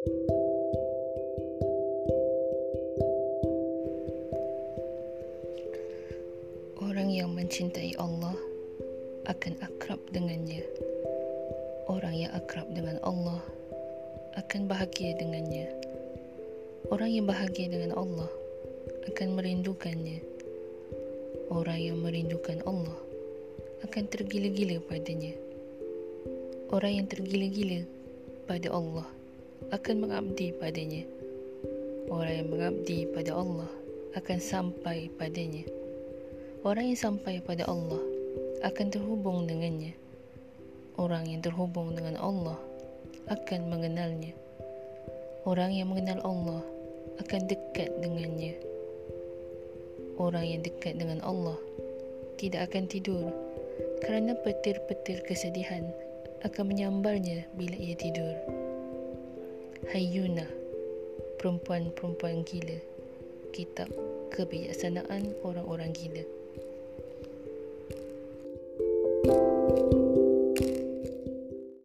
Orang yang mencintai Allah akan akrab dengannya. Orang yang akrab dengan Allah akan bahagia dengannya. Orang yang bahagia dengan Allah akan merindukannya. Orang yang merindukan Allah akan tergila-gila padanya. Orang yang tergila-gila pada Allah akan mengabdi padanya. Orang yang mengabdi pada Allah akan sampai padanya. Orang yang sampai pada Allah akan terhubung dengannya. Orang yang terhubung dengan Allah akan mengenalnya. Orang yang mengenal Allah akan dekat dengannya. Orang yang dekat dengan Allah tidak akan tidur kerana petir-petir kesedihan akan menyambarnya bila ia tidur. Hayyuna, perempuan-perempuan gila, kitab kebijaksanaan orang-orang gila. thank you